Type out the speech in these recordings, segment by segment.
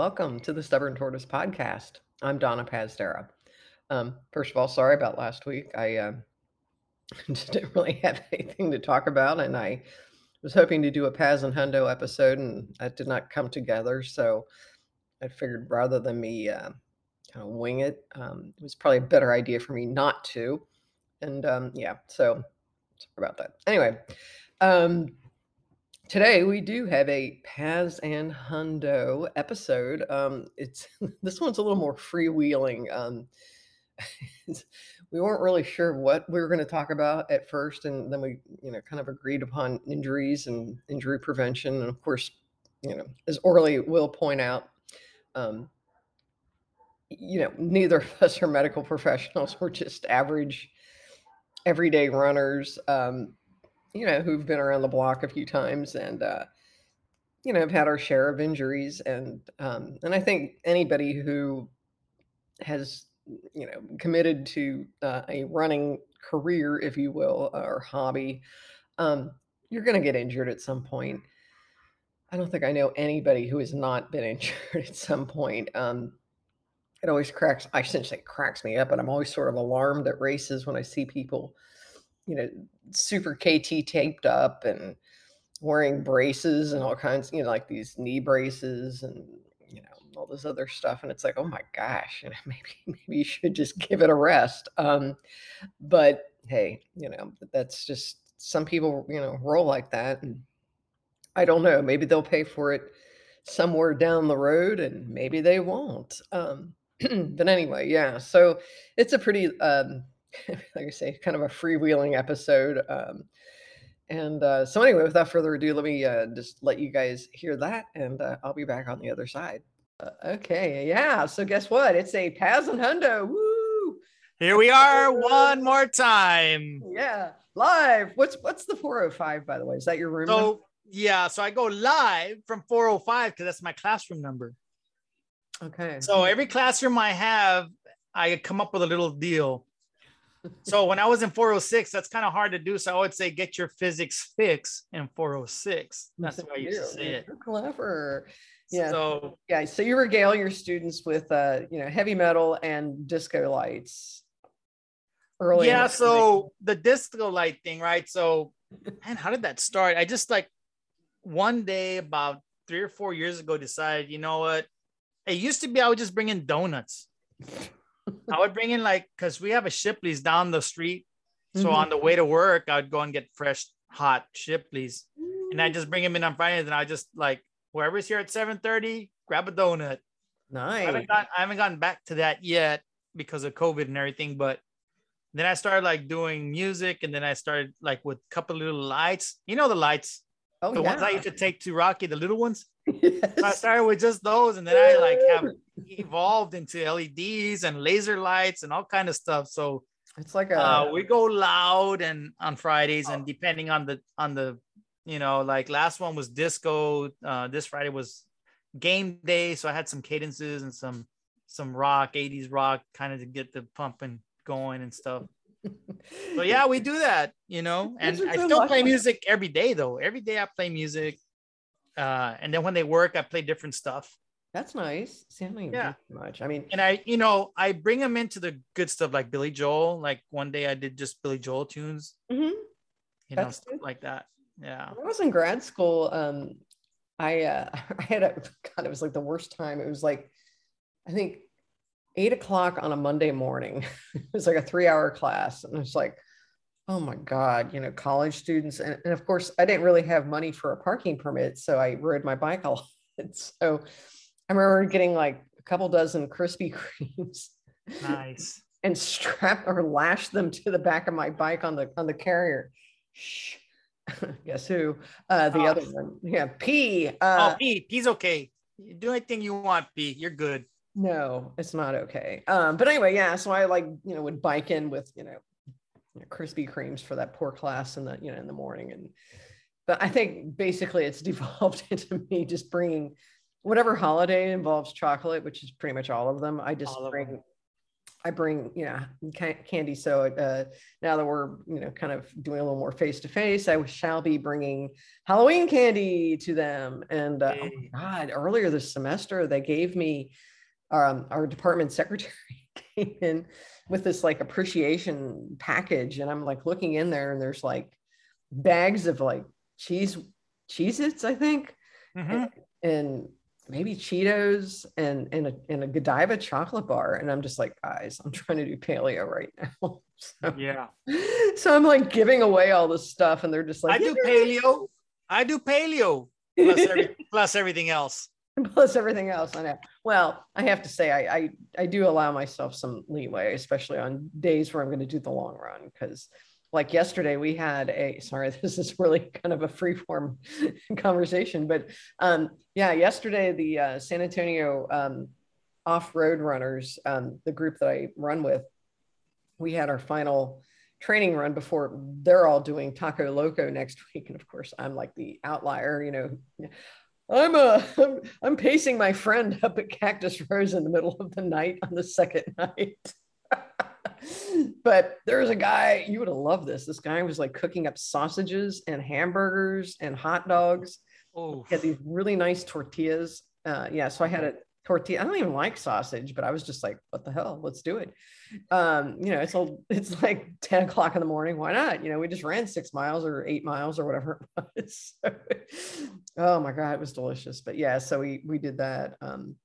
Welcome to the Stubborn Tortoise podcast. I'm Donna Pazdera. Um, first of all, sorry about last week. I uh, didn't really have anything to talk about, and I was hoping to do a Paz and Hundo episode, and that did not come together. So I figured rather than me uh, kind of wing it, um, it was probably a better idea for me not to. And um, yeah, so sorry about that. Anyway, um, today we do have a Paz and Hundo episode. Um, it's this one's a little more freewheeling. Um, we weren't really sure what we were going to talk about at first, and then we, you know, kind of agreed upon injuries and injury prevention, and of course, you know, as Orly will point out, um, you know, neither of us are medical professionals. We're just average, everyday runners, um, you know, who've been around the block a few times and, uh, you know, have had our share of injuries. And, um, and I think anybody who has, you know, committed to uh, a running career, if you will, or hobby, um, you're going to get injured at some point. I don't think I know anybody who has not been injured at some point. Um, it always cracks, I shouldn't say cracks me up, but I'm always sort of alarmed at races when I see people, you know, super KT taped up and wearing braces and all kinds, you know, like these knee braces and, you know, all this other stuff. And it's like, oh my gosh, you know, maybe, maybe you should just give it a rest. Um, but hey, you know, that's just some people, you know, roll like that. And I don't know, maybe they'll pay for it somewhere down the road and maybe they won't. Um, but anyway, yeah. So it's a pretty, um, like I say, kind of a freewheeling episode. Um, and uh, so anyway, without further ado, let me uh, just let you guys hear that, and uh, I'll be back on the other side. Uh, okay, yeah. So guess what? It's a Paz and Hundo. Woo! Here we are one more time. Yeah, live. What's what's the 405 by the way? Is that your room? So number? yeah, so I go live from 405 because that's my classroom number. Okay. So every classroom I have, I come up with a little deal. So when I was in 406, that's kind of hard to do. So I would say get your physics fix in 406. That's I used to say it. You're clever. Yeah. So yeah. So you regale your students with uh, you know, heavy metal and disco lights. Early. yeah, so the disco light thing, right? So man, how did that start? I just like one day about three or four years ago decided, you know what? It used to be I would just bring in donuts. I would bring in like because we have a Shipley's down the street. So Mhm. on the way to work, I would go and get fresh, hot Shipley's, and I just bring them in on Fridays, and I just like whoever's here at seven thirty, grab a donut. I nice. haven't, got, I haven't gotten back to that yet because of COVID and everything, but then I started like doing music, and then I started like with a couple little lights. You know the lights, Oh, the yeah. ones I used to take to Rocky, the little ones. Yes. I started with just those, and then I like have evolved into LEDs and laser lights and all kind of stuff. So It's like a uh, we go loud and on Fridays, and depending on the on the you know like last one was disco. Uh, this Friday was game day, so I had some cadences and some some rock, 80s rock, kind of to get the pumping going and stuff. So yeah, we do that, you know. And I still play music every day though. Every day I play music. Uh, and then when they work, I play different stuff. That's nice. See, I don't Yeah. much. I mean, And I, you know, I bring them into the good stuff like Billy Joel. Like one day I did just Billy Joel tunes, mhm. you know, stuff good. like that. Yeah. when I was in grad school, um, I uh, I had a God, it was like the worst time. It was like, I think eight o'clock on a Monday morning. it was like a three-hour class, and it's like, oh my God, you know, college students, and, and of course, I didn't really have money for a parking permit, so I rode my bike a lot. So I remember getting like a couple dozen Krispy Kremes Nice. and strap or lash them to the back of my bike on the on the carrier. Shh. Guess who? Uh, the Oh. other one. Yeah, P. oh, Uh, P, P's okay. Do anything you want, P. You're good. No, it's not okay. Um, but anyway, yeah. So I like you know would bike in with you know, you know Krispy Kremes for that poor class in the you know in the morning, and but I think basically it's devolved into me just bringing whatever holiday involves chocolate, which is pretty much all of them. I just bring them. I bring, you know, candy. So uh, now that we're, you know, kind of doing a little more face to face, I shall be bringing Halloween candy to them. And uh, hey. oh my God, earlier this semester, they gave me um, our department secretary came in with this like appreciation package, and I'm like looking in there, and there's like bags of like cheese Cheez-Its, I think, mm-hmm. and, and maybe Cheetos and and a, and a Godiva chocolate bar. And I'm just like, guys, I'm trying to do paleo right now. so, yeah. So I'm like giving away all this stuff, and they're just like, I do paleo. I do paleo plus, every, plus everything else. Plus everything else. on it. Well, I have to say, I, I I do allow myself some leeway, especially on days where I'm going to do the long run, because like yesterday we had a sorry this is really kind of a free form conversation but um yeah yesterday the uh, san antonio um, off-road runners um, the group that i run with we had our final training run before they're all doing taco loco next week and of course i'm like the outlier you know i'm a I'm, I'm pacing my friend up at cactus rose in the middle of the night on the second night but there's a guy you would have loved this. This guy was like cooking up sausages and hamburgers and hot dogs. Oh, he had these really nice tortillas. Uh, yeah, so I had a tortilla. I don't even like sausage, but I was just like, what the hell? Let's do it. Um, you know, it's all it's like 10 o'clock in the morning. Why not? You know, we just ran six miles or eight miles or whatever it was. oh my god, it was delicious. But yeah, so we we did that. Um,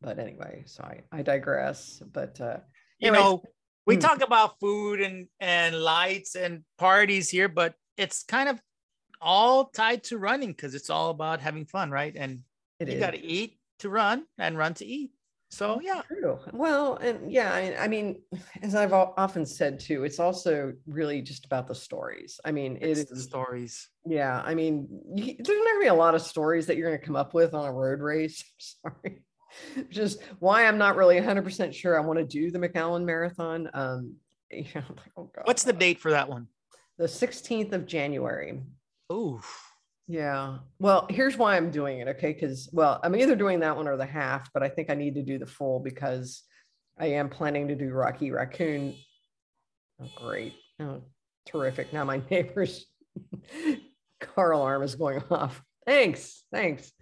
but anyway, so I, I digress. But uh you know, we mm. talk about food and and lights and parties here, but it's kind of all tied to running because it's all about having fun, right? And it you got to eat to run and run to eat. So yeah, true. Well, and yeah, I, I, mean, as I've often said too, it's also really just about the stories. I mean, it's the stories. Yeah, I mean, you, there's not gonna be a lot of stories that you're gonna come up with on a road race. sorry which is why I'm not really 100% sure I want to do the McAllen Marathon. Um, you know, like, oh God. What's the date for that one? The 16th of January. Oh, yeah. Well, here's why I'm doing it. Okay. Because, well, I'm either doing that one or the half, but I think I need to do the full because I am planning to do Rocky Raccoon. Oh, great. Oh, terrific. Now my neighbor's car alarm is going off. Thanks. Thanks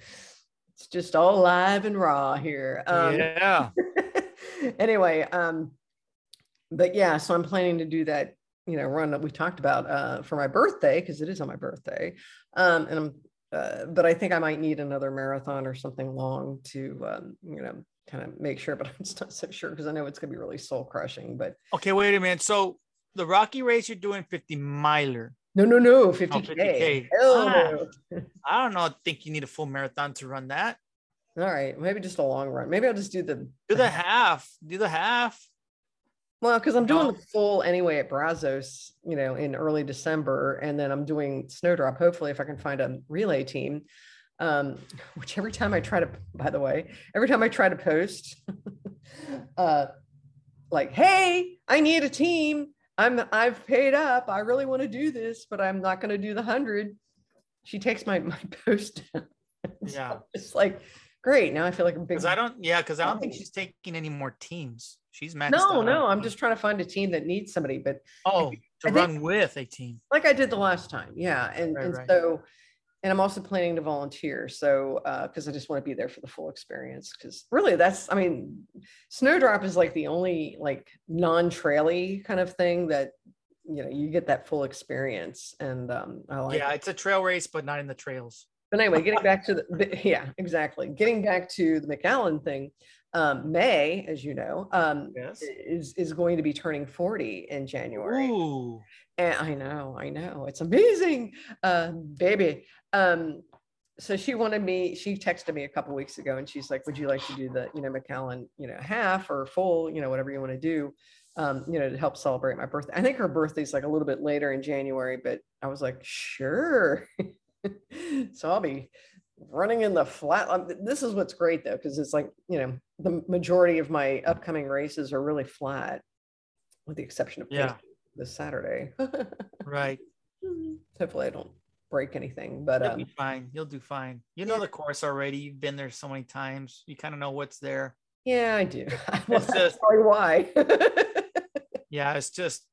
it's just all live and raw here. Um, yeah. anyway, um, but yeah, so I'm planning to do that, you know, run that we talked about uh, for my birthday because it is on my birthday. Um, and I'm, uh, but I think I might need another marathon or something long to, um, you know, kind of make sure. But I'm just not so sure because I know it's going to be really soul crushing. But okay, wait a minute. So the Rocky race, you're doing 50 miler. No, no, no, 50K. Oh, 50K. Ah, I don't know. I think you need a full marathon to run that. All right. Maybe just a long run. Maybe I'll just do the do the half. Do the half. Well, because I'm doing the full anyway at Brazos, you know, in early December, and then I'm doing Snowdrop. Hopefully, if I can find a relay team, um, which every time I try to, by the way, every time I try to post, uh, like, hey, I need a team, I'm I've paid up. I really want to do this, but I'm not going to do the hundred. She takes my my post down. Yeah, so it's like great. Now I feel like a big. Because I don't, yeah, because I don't think she's taking any more teams. She's maxed. No, no, I'm just trying to find a team that needs somebody. But oh, to I run think, with a team, like I did the last time. Yeah, and right, and right. so and I'm also planning to volunteer. So, because uh, I just want to be there for the full experience. Because really, that's, I mean, Snowdrop is like the only like non traily kind of thing that, you know, you get that full experience. And um, I like Yeah, it. it's a trail race, but not in the trails. But anyway, getting back to the, yeah, exactly. Getting back to the McAllen thing, um, May, as you know, um, yes. is is going to be turning 40 in January. Ooh. And I know, I know, it's amazing, uh, baby. Um, so she wanted me. She texted me a couple weeks ago, and she's like, "Would you like to do the, you know, McAllen, you know, half or full, you know, whatever you want to do, um, you know, to help celebrate my birthday." I think her birthday's like a little bit later in January, but I was like, "Sure." so I'll be running in the flat. Um, this is what's great though, because it's like you know the majority of my upcoming races are really flat, with the exception of yeah. this Saturday. right. Hopefully, I don't break anything, but you'll um, be fine. You'll do fine. You know yeah. the course already. You've been there so many times. You kind of know what's there. Yeah, I do. well, that's just- probably why. Yeah, it's just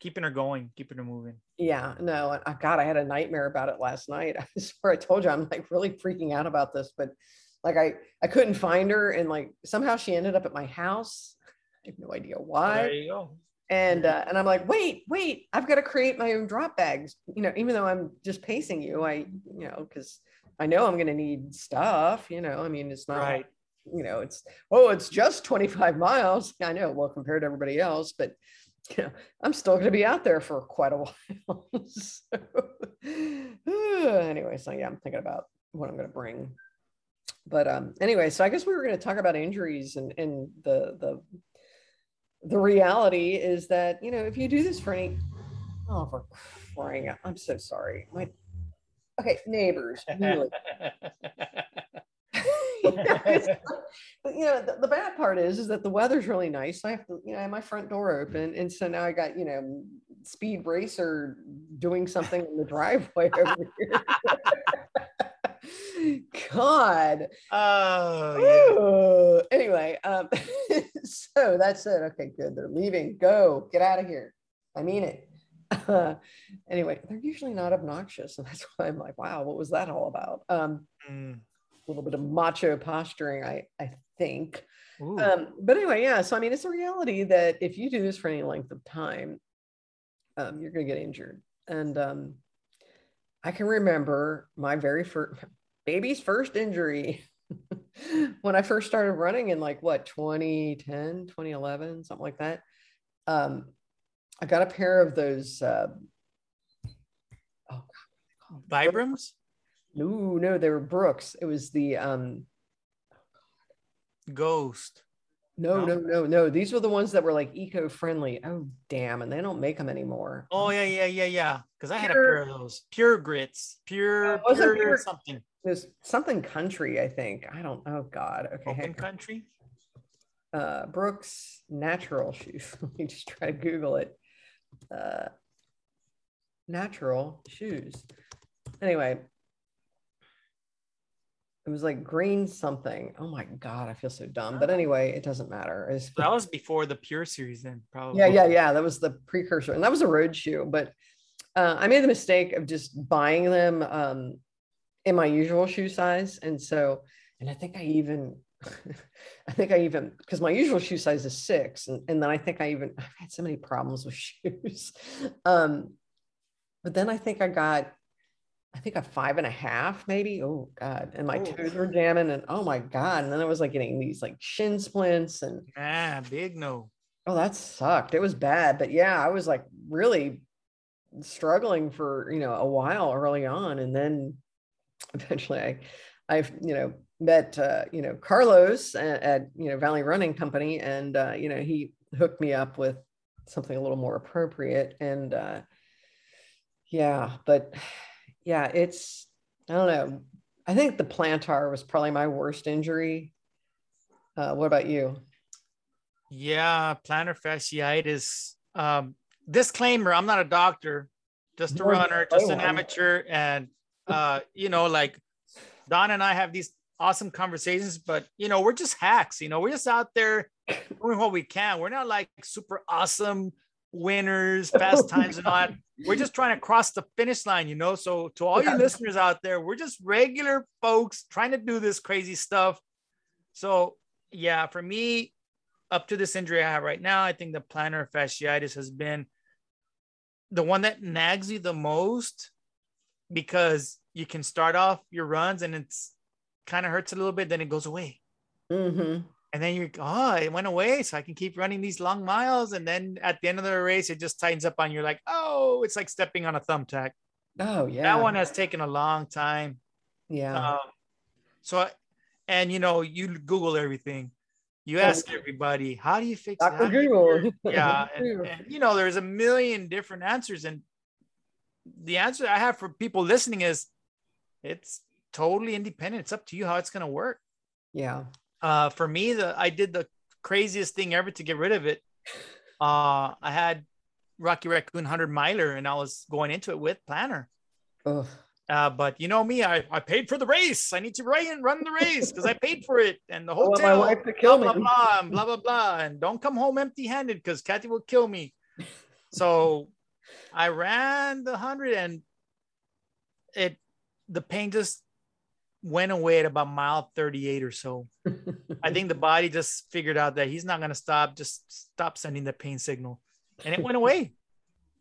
keeping her going, keeping her moving. yeah, no, I, God, I had a nightmare about it last night. I swear I told you I'm like really freaking out about this, but like I I couldn't find her, and like somehow she ended up at my house. I have no idea why. there you go. and uh, and I'm like, wait, wait, I've got to create my own drop bags. You know, even though I'm just pacing you, I you know because I know I'm going to need stuff. You know, I mean, it's not Right. you know, it's oh, it's just 25 miles. I know, well, compared to everybody else, but know, I'm still going to be out there for quite a while. so, anyway, so yeah, I'm thinking about what I'm going to bring. But um, anyway, so I guess we were going to talk about injuries and and the the the reality is that you know if you do this for any oh for crying out i'm so sorry my okay neighbors really but you know the, the bad part is is that the weather's really nice i have to you know I have my front door open and so now i got you know speed racer doing something in the driveway over here god oh, yeah. Anyway, um, so that's it. Okay, good. They're leaving. Go. Get out of here. I mean it. Uh, anyway, they're usually not obnoxious, and that's why I'm like, wow, what was that all about? Um, Mm. A little bit of macho posturing, I I think. Um, but anyway, yeah. So I mean, it's a reality that if you do this for any length of time, um, you're going to get injured. And um, I can remember my very first baby's first injury when I first started running in like what 2010, 2011, something like that. Um, I got a pair of those. Uh, oh Vibrams, no, no, they were Brooks. It was the um, Ghost. No, No? no, no. These were the ones that were like eco-friendly. Oh, damn. And they don't make them anymore. Oh yeah, yeah, yeah, yeah. Because I had a pair of those. Pure grits. Pure, pure, pure- something. There's something country, I think. I don't oh God. Okay. Open country. Uh Brooks natural shoes. Let me just try to Google it. Uh natural shoes. Anyway. It was like green something. Oh my God, I feel so dumb. But anyway, it doesn't matter. That was before the Pure series, then probably. yeah yeah yeah that was the precursor and that was a road shoe but uh, i made the mistake of just buying them um, in my usual shoe size and so and i think i even i think i even because my usual shoe size is six and, and then i think i even i've had so many problems with shoes um, but then i think i got i think a five and a half maybe oh god and my Oh. toes were jamming and oh my god and then i was like getting these like shin splints and Ah, big no. Oh, that sucked. It was bad, but yeah, I was like really struggling for, you know, a while early on. And then eventually I, I've, you know, met, uh, you know, Carlos at, at, you know, Valley Running Company. And, uh, you know, he hooked me up with something a little more appropriate. And, uh, yeah, but yeah, it's, I don't know. I think the plantar was probably my worst injury. Uh, what about you? Yeah, plantar fasciitis. Um, disclaimer: I'm not a doctor, just a do runner, just an amateur, and uh, you know, like Don and I have these awesome conversations, but you know, we're just hacks. You know, we're just out there doing what we can. We're not like super awesome winners, fast times, and all that. We're just trying to cross the finish line, you know. So to all you listeners out there, we're just regular folks trying to do this crazy stuff. So yeah, for me, up to this injury I have right now, I think the plantar fasciitis has been the one that nags you the most because you can start off your runs and it's kind of hurts a little bit, then it goes away. Mm-hmm. And then you're, oh, it went away. So I can keep running these long miles. And then at the end of the race, it just tightens up on you like, oh, it's like stepping on a thumbtack. Oh yeah. That one has taken a long time. Yeah. Um, so, I- and you know, you Google everything. You ask everybody, how do you fix it? Dr. You Google. yeah and, and, you know there's a million different answers and the answer i have for people listening is it's totally independent it's up to you how it's going to work yeah. Uh for me the i did the craziest thing ever to get rid of it uh i had rocky raccoon 100 miler and i was going into it with plantar Ugh. Uh, but you know me, I, I paid for the race. I need to run run the race because I paid for it and the hotel. my wife to kill blah, me. blah, blah, and blah, blah, blah. And don't come home empty handed because Kathy will kill me. So I ran the 100 and it, the pain just went away at about mile 38 or so. I think the body just figured out that he's not going to stop, just stop sending the pain signal. And it went away.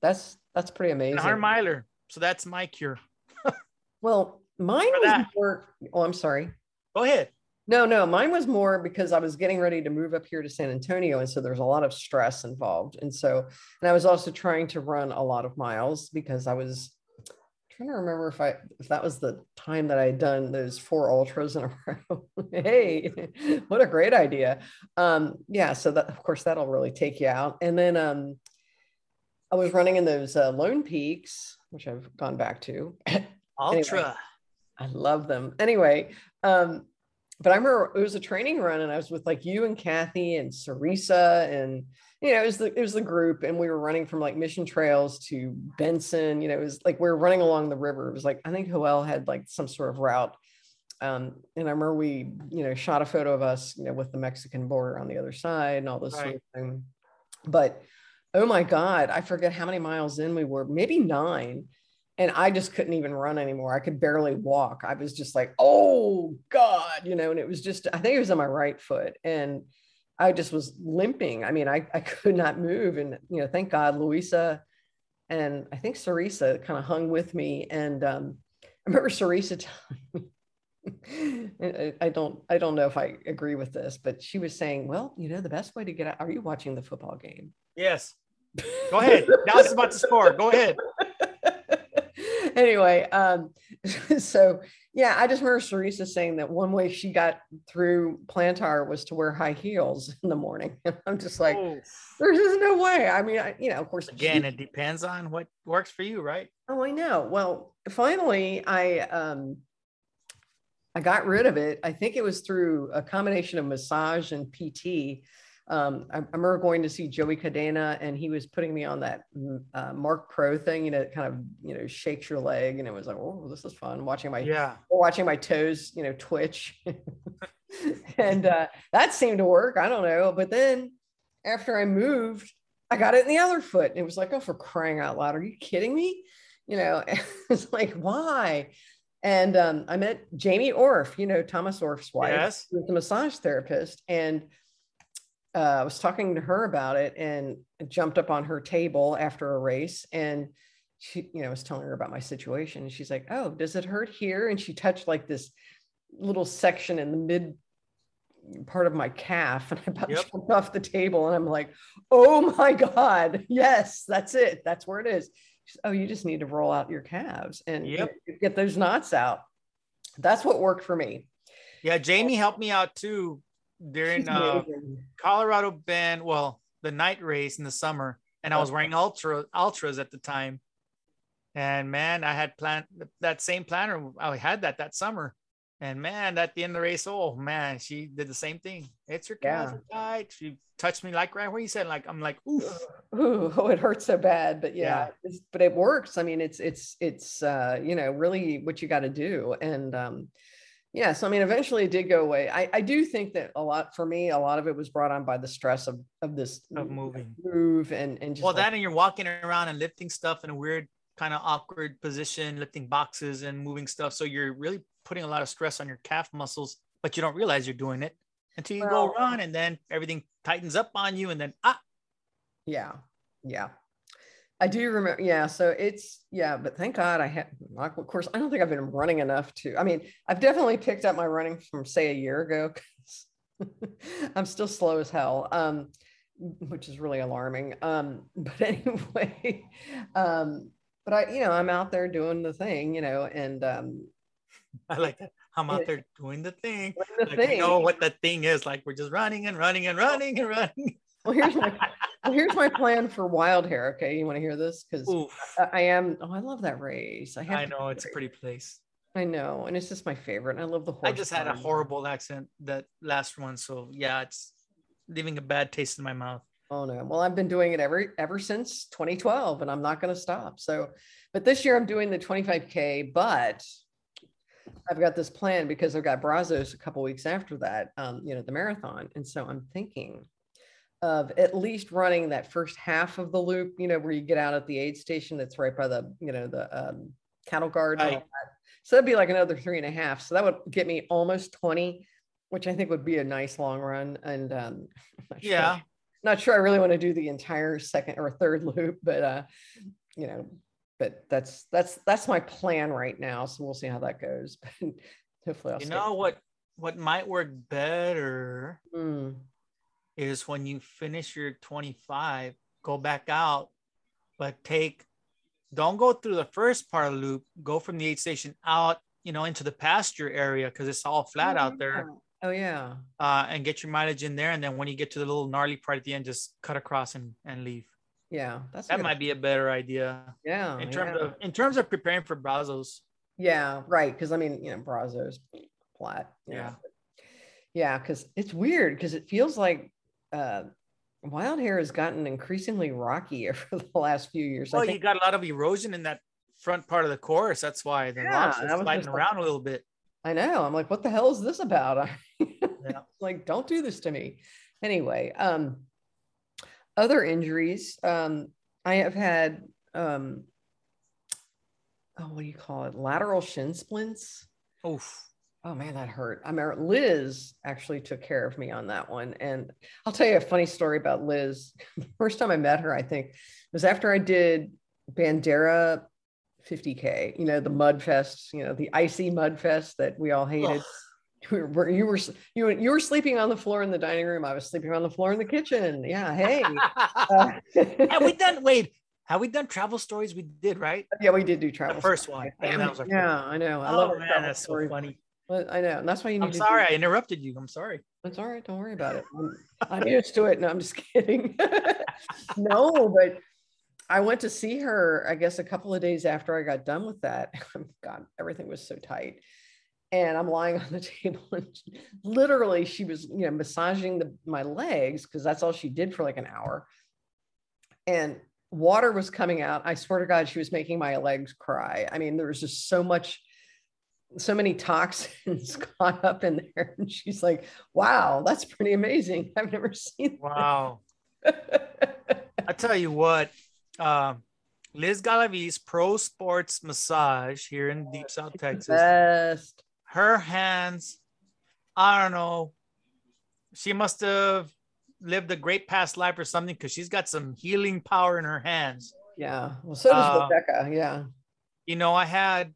that's that's pretty amazing. 100 miler. So that's my cure. Well, mine For was that. more. Oh, I'm sorry. Go ahead. No, no, mine was more because I was getting ready to move up here to San Antonio. And so there's a lot of stress involved. And so, and I was also trying to run a lot of miles because I was trying to remember if I, if that was the time that I had done those four ultras in a row. hey, what a great idea. Um, yeah. So that, of course, that'll really take you out. And then, um, I was running in those uh, Lone Peaks, which I've gone back to. Altra. I love them. Anyway, um, but I remember it was a training run, and I was with like you and Kathy and Sarisa, and you know, it was the it was the group, and we were running from like Mission Trails to Benson. You know, it was like we were running along the river. It was like I think Joel had like some sort of route. Um, and I remember we, you know, shot a photo of us, you know, with the Mexican border on the other side and all this sort of thing. But oh my God, I forget how many miles in we were, maybe nine and I just couldn't even run anymore. I could barely walk. I was just like, oh God, you know, and it was just, I think it was on my right foot. And I just was limping. I mean, I, I could not move. And, you know, thank God, Louisa and I think Sarisa kind of hung with me. And um, I remember Sarisa telling me, I- don't, I don't know if I agree with this, but she was saying, well, you know, the best way to get out, are you watching the football game? Yes. Go ahead. Dallas is about to score. Go ahead. anyway, um, so yeah, I just remember Sarisa saying that one way she got through Plantar was to wear high heels in the morning. And I'm just like, Oh, there's just no way. I mean, I, you know, of course, again, she- it depends on what works for you, right? oh, I know. Well, finally, I, um, I got rid of it. I think it was through a combination of massage and PT. Um, I, I remember going to see Joey Cadena, and he was putting me on that mm, uh, Marc Pro thing. You know, it kind of you know shakes your leg, and it was like, oh, this is fun. Watching my Yeah. watching my toes, you know, twitch, and uh, that seemed to work. I don't know, but then after I moved, I got it in the other foot, and it was like, oh, for crying out loud, are you kidding me? You know, it's like why? And um, I met Jamie Orff, you know, Thomas Orff's wife Yes. who's a massage therapist and uh, I was talking to her about it and jumped up on her table after a race and she you know was telling her about my situation and she's like oh does it hurt here and she touched like this little section in the mid part of my calf and I about Yep. jumped off the table and I'm like oh my god yes that's it that's where it is She's, oh you just need to roll out your calves and Yep. know, get those knots out that's what worked for me Yeah. Jamie helped me out too during uh. Colorado Bend, well, the night race in the summer, and I was wearing ultra ultras at the time. And man, I had planned that same plantar. I had that that summer. And man, at the end of the race, oh man, she did the same thing. It's your calves Yeah. tight. She touched me like right where you said, like I'm like, oof. Ooh, oh, it hurts so bad, but yeah, Yeah. it's, but it works. I mean, it's it's it's uh, you know really what you got to do, and um, yeah. So I mean, eventually it did go away. I I do think that a lot for me, a lot of it was brought on by the stress of of this Of moving. move and and just Well, like- that and you're walking around and lifting stuff in a weird kind of awkward position, lifting boxes and moving stuff. So you're really putting a lot of stress on your calf muscles, but you don't realize you're doing it until you Well- go run and then everything tightens up on you and then ah yeah yeah. I do remember, yeah. So it's yeah, but thank God I had. Of course, I don't think I've been running enough to. I mean, I've definitely picked up my running from say a year ago. I'm still slow as hell, um, which is really alarming. Um, but anyway, um, but I, you know, I'm out there doing the thing, you know, and um, I like that. I'm out there doing the thing. the Like, thing. you know what the thing is. Like we're just running and running and running and running. Well, here's my well, here's my plan for Wild Hair. Okay, you want to hear this? Because Oof. I am. Oh, I love that race. I have. I know it's a pretty place. I know, and it's just my favorite. and I love the horse. I just had a horrible accent that last one. So yeah, it's leaving a bad taste in my mouth. Oh no. Well, I've been doing it ever ever since 2012 and I'm not going to stop. So, but this year I'm doing the 25k, but I've got this plan because I've got Brazos a couple weeks after that, um, you know, the marathon. And so I'm thinking of at least running that first half of the loop, you know, where you get out at the aid station that's right by the, you know, the um, cattle guard. Right. So that'd be like another three and a half. So that would get me almost 20, which I think would be a nice long run. And um, not sure- Yeah. not sure I really want to do the entire second or third loop, but uh, you know, but that's that's that's my plan right now. So we'll see how that goes. But hopefully I'll You know what what might work better Mm, is when you finish your 25, go back out, but take don't go through the first part of the loop, go from the aid station out, you know, into the pasture area because it's all flat out there. Oh yeah. Uh, and get your mileage in there. And then when you get to the little gnarly part at the end, just cut across and, and leave. Yeah. That's That good- might be a better idea yeah. in terms yeah. of in terms of preparing for Brazos. Yeah, right. Because I mean, you know, Brazos flat. you know, Yeah. Yeah, because it's weird because it feels like uh wild hair has gotten increasingly rocky over the last few years. I Well, think you got a lot of erosion in that front part of the course. That's why the yeah, rocks are sliding just like- around a little bit. I know. I'm like, what the hell is this about? Yeah. like, don't do this to me. Anyway, um, other injuries. Um, I have had um oh, what do you call it? Lateral shin splints. Oof. Oh man, that hurt. I mean, Liz actually took care of me on that one. And I'll tell you a funny story about Liz. First time I met her, I think, was after I did Bandera 50K, you know, the mud fest, you know, the icy mud fest that we all hated. You were, you were you were you were sleeping on the floor in the dining room. I was sleeping on the floor in the kitchen. Yeah, hey. Uh, have we done wait have we done travel stories we did right yeah, we did do travel. the first stories. one I Damn think that was our yeah, I know. I love oh our man that's so funny I know. And that's why you need i'm sorry i interrupted you i'm sorry It's all right. Don't worry about it. I'm, I'm used to it. No, I'm just kidding. no, but I went to see her, I guess, a couple of days after I got done with that. Oh, God, everything was so tight. And I'm lying on the table and she- literally she was, you know, massaging the, my legs because that's all she did for like an hour. And water was coming out. I swear to God, she was making my legs cry. I mean, there was just so much so many toxins caught up in there. And she's like, wow, that's pretty amazing. I've never seen wow i tell you what um liz galavis pro sports massage here in deep south texas Best. her hands i don't know she must have lived a great past life or something because she's got some healing power in her hands Yeah. Well, so does Uh, Rebecca. Yeah. you know, I had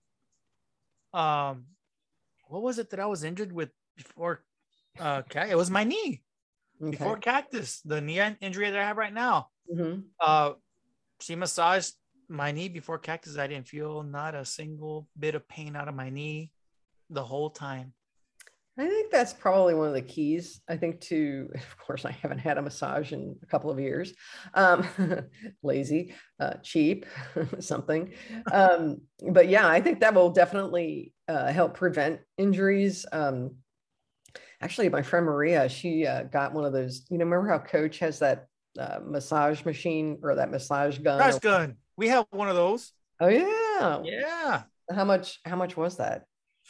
um what was it that I was injured with before uh it was my knee Okay. before cactus, the knee injury that I have right now. Mhm. Uh she massaged my knee before cactus. I didn't feel not a single bit of pain out of my knee the whole time. I think that's probably one of the keys. I think to, of course, I haven't had a massage in a couple of years. Um, lazy, uh, cheap, something. Um, but yeah, I think that will definitely uh, help prevent injuries. Um, actually, my friend Maria, she uh, got one of those. You know, remember how Coach has that uh, massage machine or that massage gun? Massage gun. We have one of those. Oh yeah. Yeah. How much? How much was that?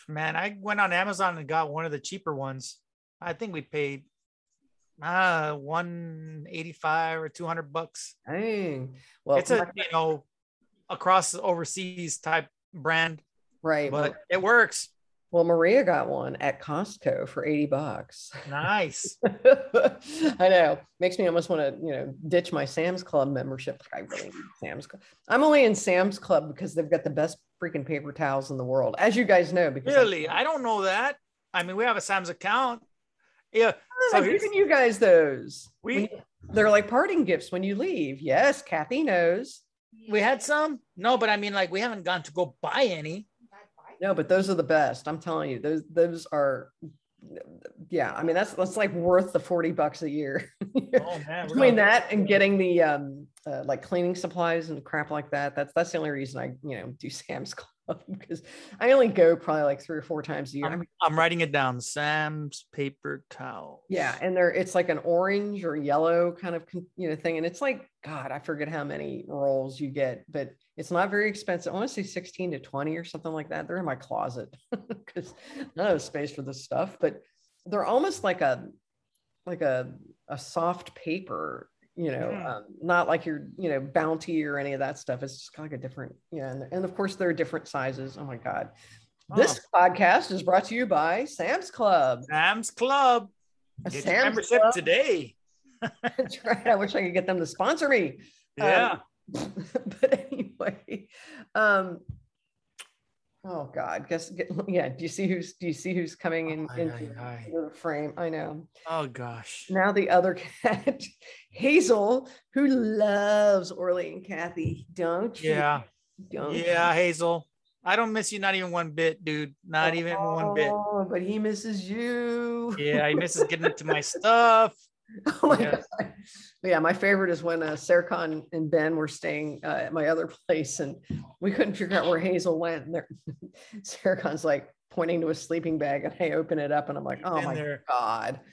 Man, I went on Amazon and got one of the cheaper ones. I think we paid uh 185 or 200 bucks. Dang. Well, it's a you know across overseas type brand right. well- but it works Well, Maria got one at Costco for 80 bucks. nice I know. Makes me almost want to, you know, ditch my Sam's Club membership. I really need Sam's Club. I'm only in Sam's Club because they've got the best freaking paper towels in the world, as you guys know. Because really i don't know that i mean we have a sam's account yeah ah, so I've given you guys those. We- you- they're like parting gifts when you leave. Yes, Kathy knows. we had some no but i mean like we haven't gone to go buy any No, but those are the best. I'm telling you, those those are. Yeah, I mean that's that's like worth the 40 bucks a year. oh man between that and getting the um uh, like cleaning supplies and crap like that that's that's the only reason i you know do sam's Club. because I only go probably like three or four times a year. I'm, I'm writing it down. Sam's paper towel. yeah, and they're it's like an orange or yellow kind of you know thing, and it's like God, I forget how many rolls you get, but it's not very expensive. I want to say sixteen to twenty or something like that. They're in my closet because I don't have space for this stuff, but they're almost like a like a a soft paper you know Mm. um, not like your you know bounty or any of that stuff it's just kind of like a different yeah and, and of course there are different sizes oh my god this podcast is brought to you by sam's club Sam's Club. A Get your Sam's membership Club. today. that's right i wish i could get them to sponsor me Um, Yeah. but anyway um oh god guess yeah do you see who's do you see who's coming oh, in Aye, into aye, aye. the frame i know oh gosh. now the other cat, Hazel, who loves Orly and Kathy, don't you? Yeah. Don't you? Yeah, Hazel. I don't miss you not even one bit, dude. Not even one bit. Oh, but he misses you. Yeah, he misses getting into my stuff. Oh my Yeah. god. Yeah, my favorite is when uh, Serkan and Ben were staying uh, at my other place, and we couldn't figure out where Hazel went. And Serkan's like pointing to a sleeping bag, and I open it up, and I'm like, oh my there. god.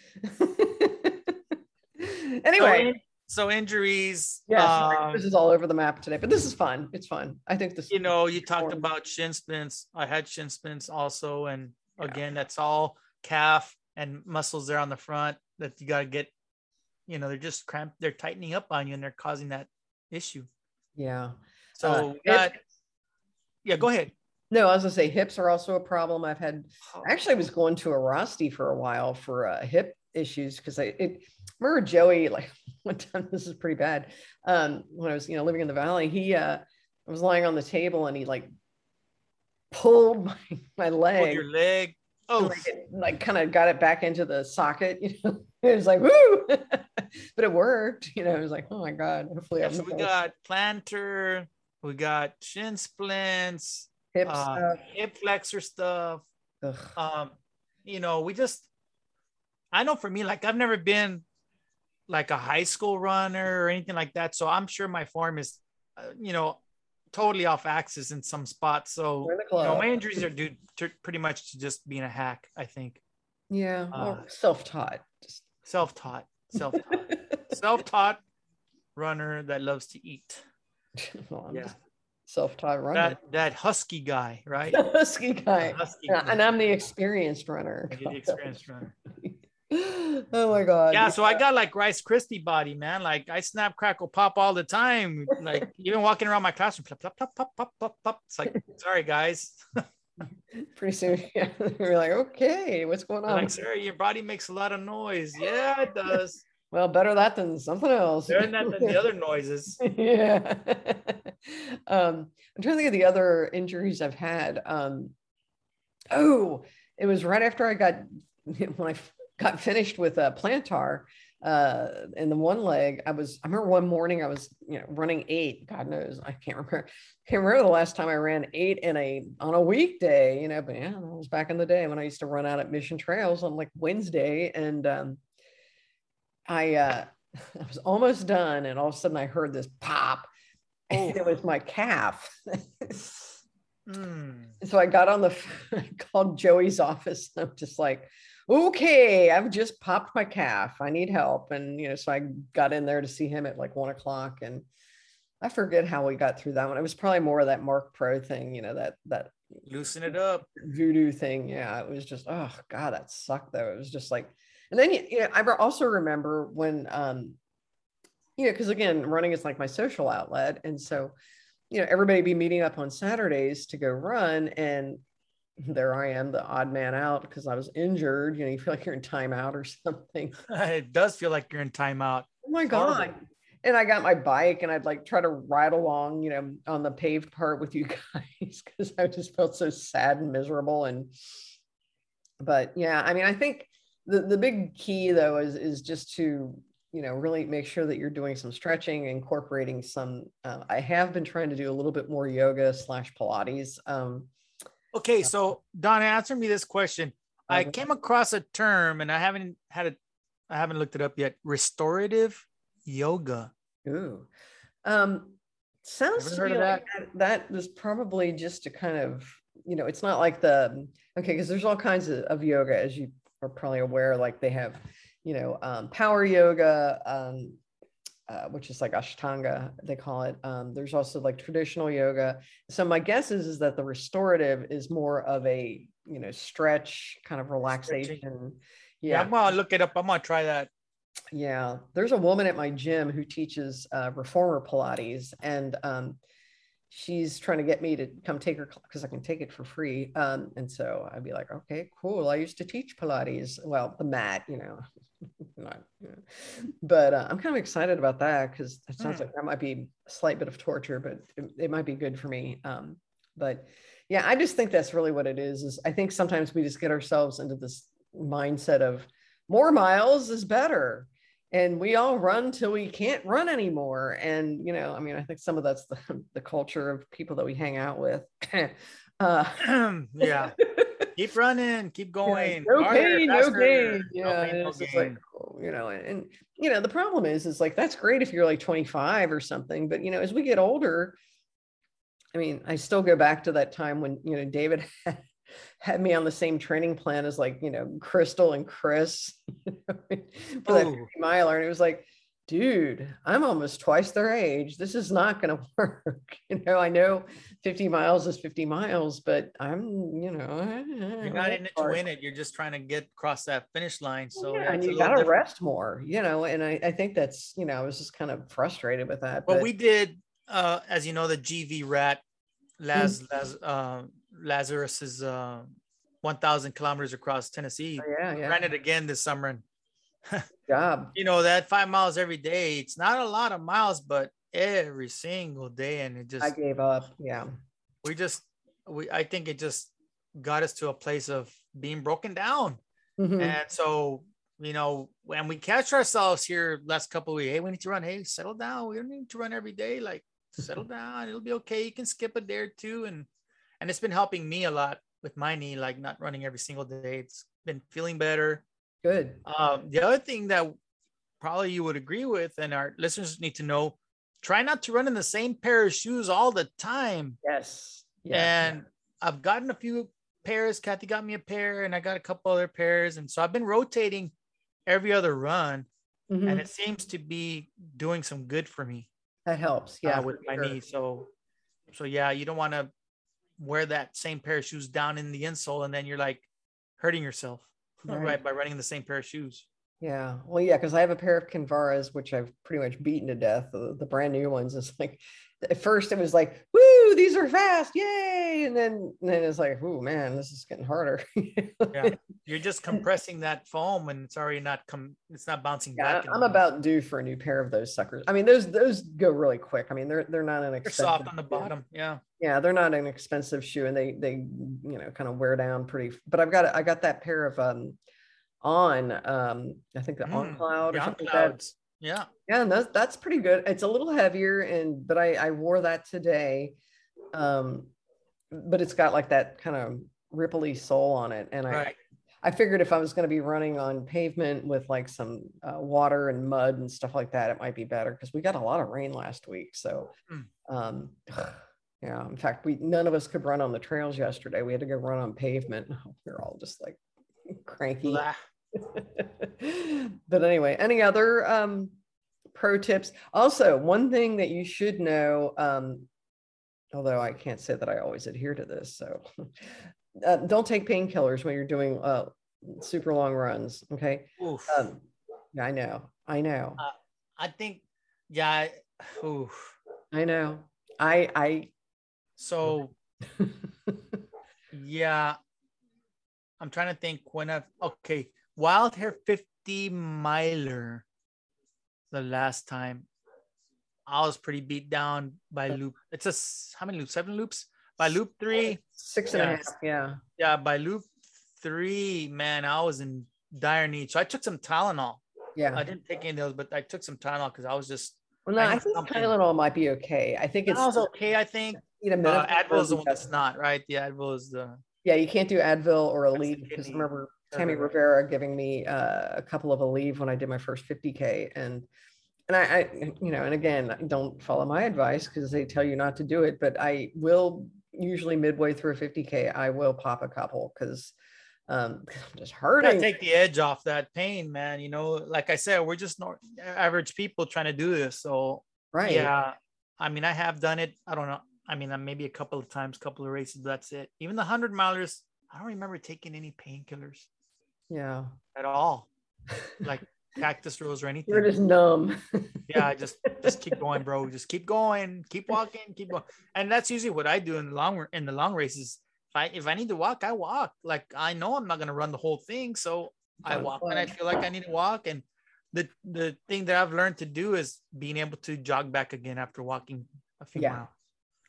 Anyway, in- so injuries. yeah, um, this is all over the map today, but this is fun. It's fun. I think this. you know, you talked important. about shin splints. I had shin splints also, and Yeah. again, that's all calf and muscles there on the front that you got to get. You know, they're just cramped. They're tightening up on you, and they're causing that issue. Yeah. So, Uh, got, yeah, go ahead. No, I was gonna say hips are also a problem. I've had Actually, I actually was going to a Rosti for a while for uh, hip issues because I it, remember Joey like one time this is pretty bad um, when I was you know living in the valley he uh, I was lying on the table and he like pulled my, my leg your leg. Oh, like, like kind of got it back into the socket you know it was like woo! But it worked you know it was like oh my god hopefully yeah, so we got plantar, we got shin splints, hip uh, stuff. hip flexor stuff. Ugh. um you know we just i know for me like i've never been like a high school runner or anything like that so i'm sure my form is uh, you know totally off axis in some spots so We're in the you know, my injuries are due to pretty much to just being a hack i think. Yeah uh, self-taught self-taught self-taught self-taught runner that loves to eat well, Yeah. self-taught runner that that husky guy right husky guy. husky Yeah, guy. and I'm the experienced runner. You're the experienced runner oh my god. Yeah, so I got like Rice Krispie body, man. Like I snap, crackle, pop all the time. Like even walking around my classroom, plop, plop, plop, pop, pop, pop, pop. It's like, sorry guys. pretty soon yeah, we're like, okay, what's going on? like, sir, your body makes a lot of noise. Yeah, it does. well, better that than something else. Better than that than the other noises. yeah. um, I'm trying to think of the other injuries I've had. Um, oh, it was right after I got when I got finished with a plantar uh in the one leg i was i remember one morning i was you know running eight god knows i can't remember I can't remember the last time i ran eight in a on a weekday you know but yeah that was back in the day when i used to run out at mission trails on like wednesday and um i uh i was almost done and all of a sudden i heard this pop and it was my calf Mm. so I got on the, I called Joey's office. I'm just like, okay, I've just popped my calf. I need help. And, you know, so I got in there to see him at like one o'clock and I forget how we got through that one. It was probably more of that Marc Pro thing, you know, that, that Loosen it up. voodoo thing. Yeah. It was just, oh God, that sucked though. It was just like, and then, you know, I also remember when, um, you know, because again, running is like my social outlet. And so, you know, everybody be meeting up on Saturdays to go run. And there I am, the odd man out because I was injured. You know, you feel like you're in timeout or something. it does feel like you're in timeout. Oh my Horrible. God. And I got my bike and I'd like try to ride along, you know, on the paved part with you guys because I just felt so sad and miserable. And, but yeah, I mean, I think the, the big key though is, is just to, you know, really make sure that you're doing some stretching, incorporating some, uh, I have been trying to do a little bit more yoga slash Pilates. Um, Okay, so Don, answer me this question. I came across a term and I haven't had it, I haven't looked it up yet. Restorative yoga. Ooh. Um, Sounds to me like that? that was probably just to kind of, you know, it's not like the okay, because there's all kinds of, of yoga, as you are probably aware. Like they have, you know, um, power yoga, um, uh, which is like Ashtanga, they call it. Um, there's also like traditional yoga. So my guess is is that the restorative is more of a you know stretch kind of relaxation. Yeah, Yeah, I'm gonna look it up. I'm gonna try that. yeah. There's a woman at my gym who teaches uh, reformer Pilates, and um, she's trying to get me to come take her because I can take it for free. Um, and so I'd be like, okay, cool. I used to teach Pilates. Well, the mat, you know, not, you know. but uh, I'm kind of excited about that because it sounds Hmm. like that might be a slight bit of torture, but it, it might be good for me. Um, but yeah, I just think that's really what it is. Is I think sometimes we just get ourselves into this mindset of more miles is better and we all run till we can't run anymore and you know i mean i think some of that's the, the culture of people that we hang out with uh yeah, keep running, keep going. no harder, pain no gain yeah No pain, no it's just like oh, you know and, you know the problem is is like that's great if you're like 25 or something but you know as we get older i mean i still go back to that time when you know david had me on the same training plan as like you know crystal and chris for that. 50 miler and it was like dude i'm almost twice their age this is not going to work you know i know 50 miles is 50 miles but i'm you know You're not in it to win it. You're just trying to get across that finish line. So yeah, and you got to rest more, you know. And I, I think that's, you know, I was just kind of frustrated with that. Well, but we did, uh, as you know, the GVRAT, Mm. Laz, Laz, uh, Lazarus's uh, 1,000 kilometers across Tennessee. oh, yeah, yeah, Ran it again this summer, and job. you know that five miles every day. It's not a lot of miles, but every single day, and it just I gave up. Yeah, we just we I think it just got us to a place of being broken down. Mhm. And so, you know, when we catch ourselves here last couple of weeks, hey, we need to run. Hey, settle down. We don't need to run every day. Like, settle down. It'll be okay. You can skip a day or two. And and it's been helping me a lot with my knee, like not running every single day. It's been feeling better. Good. Um, the other thing that probably you would agree with, and our listeners need to know, try not to run in the same pair of shoes all the time. Yes. Yeah. And I've gotten a few pairs. Kathy got me a pair, and I got a couple other pairs. And so I've been rotating every other run, Mhm. and it seems to be doing some good for me that helps. uh, Yeah, with my sure. knee. So, so yeah, you don't want to wear that same pair of shoes down in the insole, and then you're like hurting yourself Right. right by running in the same pair of shoes. Yeah. Well, yeah, because I have a pair of Kinvaras, which I've pretty much beaten to death. The, the brand new ones. It's like at first it was like, these are fast, yay. And then and then it's like, oh man, this is getting harder. Yeah. You're just compressing that foam, and it's already not come. It's not bouncing Yeah, back. I'm anymore. about due for a new pair of those suckers. I mean, those those go really quick. I mean, they're they're not an They're soft on the bottom. Yeah. Yeah, they're not an expensive shoe, and they they you know kind of wear down pretty. But I've got I got that pair of um on um I think the on Mm, cloud or something like that. Yeah. Yeah, and that's that's pretty good. It's a little heavier, and but I I wore that today, um, but it's got like that kind of ripply sole on it, and I Right. I figured if I was going to be running on pavement with like some uh, water and mud and stuff like that, it might be better because we got a lot of rain last week. So, Hmm. um, yeah, in fact, we none of us could run on the trails yesterday. We had to go run on pavement. We are all just like cranky. But anyway, any other um, pro tips? Also, one thing that you should know, um, although I can't say that I always adhere to this, so uh, don't take painkillers when you're doing uh, super long runs. Okay. Um, yeah, I know. I know. I think, yeah. I- Oof. I know. I I, So yeah, I'm trying to think when I've okay. Wild Hair 50 miler. The last time I was pretty beat down by loop. It's a how many loops? Seven loops by loop three. six and a half. Yeah. Yeah, by loop three, man, I was in dire need. So I took some Tylenol. Yeah. I didn't take any of those, but I took some Tylenol because I was just. well, no, I I think something. Tylenol might be okay. I think it's okay, I think. you know, Uh, Advil is the one that's not right. The Advil is the Yeah, you can't do Advil or Aleve because remember Tammy Rivera. Rivera giving me uh, a couple of Aleve when I did my first 50K. And and I, I, you know, and again, don't follow my advice because they tell you not to do it, but I will usually midway through a 50K, I will pop a couple because um, I'm just hurting. take the edge off that pain, man. You know, like I said, we're just not average people trying to do this. So, right. Yeah. I mean, I have done it. I don't know. I mean, maybe a couple of times, couple of races. That's it. Even the 100 milers, I don't remember taking any painkillers. Yeah. At all. Like Cactus Rose or anything. You're just numb. yeah, just just keep going, bro. Just keep going, keep walking, keep going. And that's usually what I do in the long in the long races. If I if I need to walk, I walk. Like I know I'm not gonna run the whole thing, so I walk when I feel like I need to walk. And the the thing that I've learned to do is being able to jog back again after walking a few yeah. miles.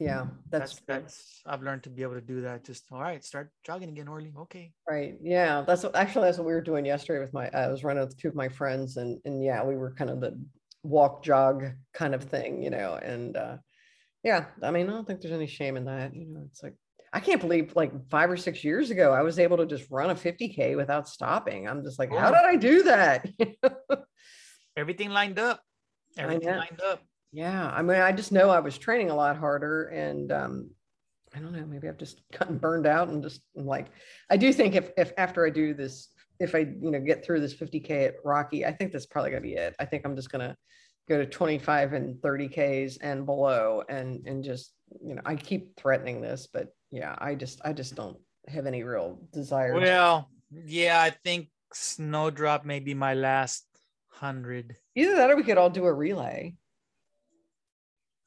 Yeah, that's, that's, that's I've learned to be able to do that. Just all right, start jogging again, Orly. Okay. Right. Yeah, that's what, actually that's what we were doing yesterday with my. I was running with two of my friends, and and yeah, we were kind of the walk jog kind of thing, you know. And uh, yeah, I mean, I don't think there's any shame in that. You know, it's like I can't believe like five or six years ago I was able to just run a 50k without stopping. I'm just like, how did I do that? Everything lined up. Everything lined up yeah i mean i just know i was training a lot harder and um i don't know maybe i've just gotten burned out and just like i do think if if after i do this if i you know get through this 50k at Rocky i think that's probably gonna be it. I think i'm just gonna go to 25 and 30 ks and below and and just you know i keep threatening this but yeah i just i just don't have any real desire. Well yeah i think Snowdrop may be my last hundred. Either that or we could all do a relay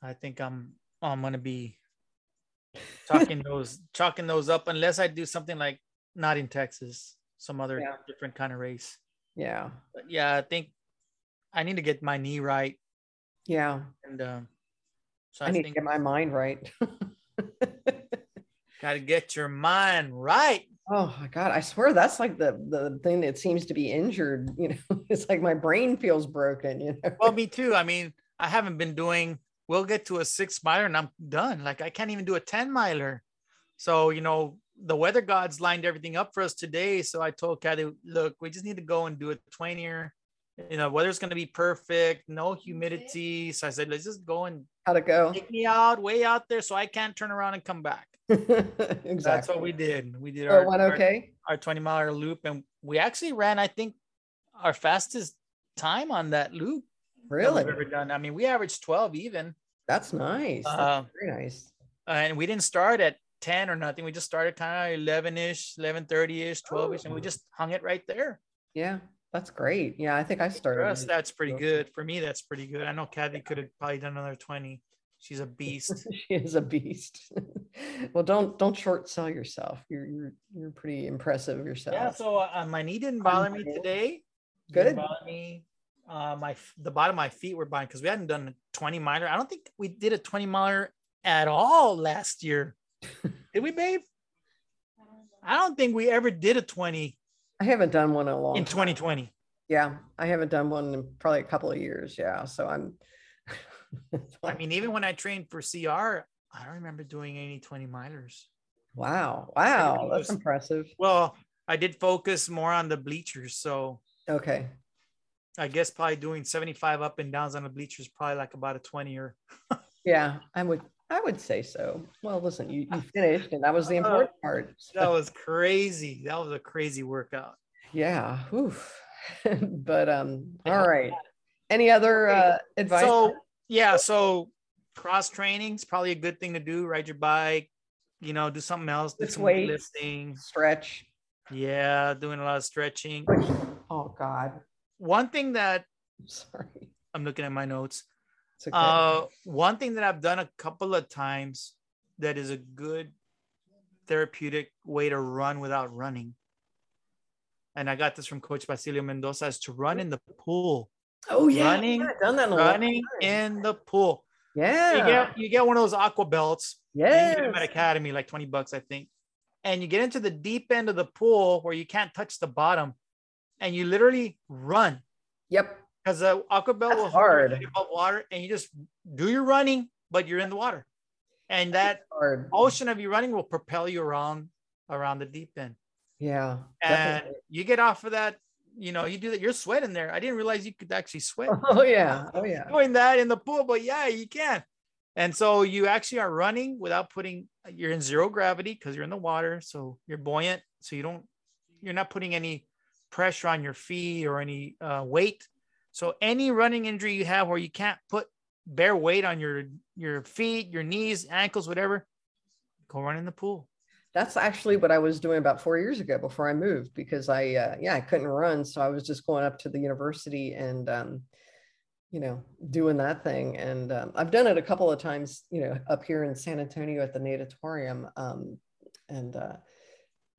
I think I'm I'm gonna be chalking those chalking those up unless I do something like not in Texas, some other yeah. different kind of race. Yeah. But yeah, I think I need to get my knee right. Yeah. And um, so I, I need think, to get my mind right. Got to get your mind right. Oh my God. I swear that's like the the thing that seems to be injured. You know, it's like my brain feels broken, you know. Well, me too. I mean, I haven't been doing we'll get to a six miler and I'm done. Like I can't even do a 10 miler. So, you know, the weather gods lined everything up for us today. So I told Kathy, look, we just need to go and do a 20 or you know, weather's gonna be perfect, no humidity. So I said, let's just go and how to go? Take me out way out there so I can't turn around and come back. exactly. That's what we did. We did our, went okay. Our, our 20 miler loop, and we actually ran, I think, our fastest time on that loop Really? we've ever done. I mean, we averaged 12 even. That's nice. That's uh, very nice. And we didn't start at 10 or nothing. We just started kind of 11 ish, 11 30 ish, 12 ish, and we just hung it right there. Yeah, that's great. Yeah, I think I started. For us, that's pretty good. For me, that's pretty good. I know Kathy could have probably done another 20. She's a beast. she is a beast. well, don't don't short sell yourself. You're you're you're pretty impressive yourself. Yeah. So uh, my knee didn't bother me today. Good. Didn't bother me uh, my the bottom of my feet were buying because we hadn't done a 20 miler. I don't think we did a 20 miler at all last year. did we, babe? I don't think we ever did a 20. I haven't done one in a long in 2020. Yeah, I haven't done one in probably a couple of years. Yeah, so I'm. I mean, even when I trained for CR, I don't remember doing any 20 milers. Wow! Wow, that's was, impressive. Well, I did focus more on the bleachers, so okay. I guess probably doing 75 up and downs on the bleachers, probably like about a 20 or. yeah, I would. I would say so. Well, listen, you, you finished, and that was the important uh, part. That was crazy. That was a crazy workout. Yeah. Oof. but um, all right. Any other uh, advice? So yeah, so cross training is probably a good thing to do. Ride your bike, you know, do something else. Do some weight, lifting, stretch. Yeah, doing a lot of stretching. Oh God one thing that sorry, I'm looking at my notes. Okay. Uh, one thing that I've done a couple of times that is a good therapeutic way to run without running. And I got this from Coach Basilio Mendoza is to run in the pool. Oh yeah, running, yeah, done that running in the pool. Yeah, you get you get one of those aqua belts. Yeah, at Academy, like twenty bucks, I think. And you get into the deep end of the pool where you can't touch the bottom, and you literally run. Yep. Because the aqua belt will hard above water, and you just do your running, but you're in the water, and that ocean of you running will propel you around around the deep end. Yeah. And definitely. you get off of that you know, you do that. You're sweating there. I didn't realize you could actually sweat. Oh yeah. Oh yeah. Doing that in the pool, but yeah, you can. And so you actually are running without putting. You're in zero gravity because you're in the water, so you're buoyant. So you don't. You're not putting any pressure on your feet or any uh, weight. So any running injury you have where you can't put bear weight on your your feet, your knees, ankles, whatever, go run in the pool. That's actually what I was doing about four years ago before I moved because I, uh, yeah, I couldn't run. So I was just going up to the university and, um, you know, doing that thing. And um, I've done it a couple of times, you know, up here in San Antonio at the Natatorium. Um, and uh,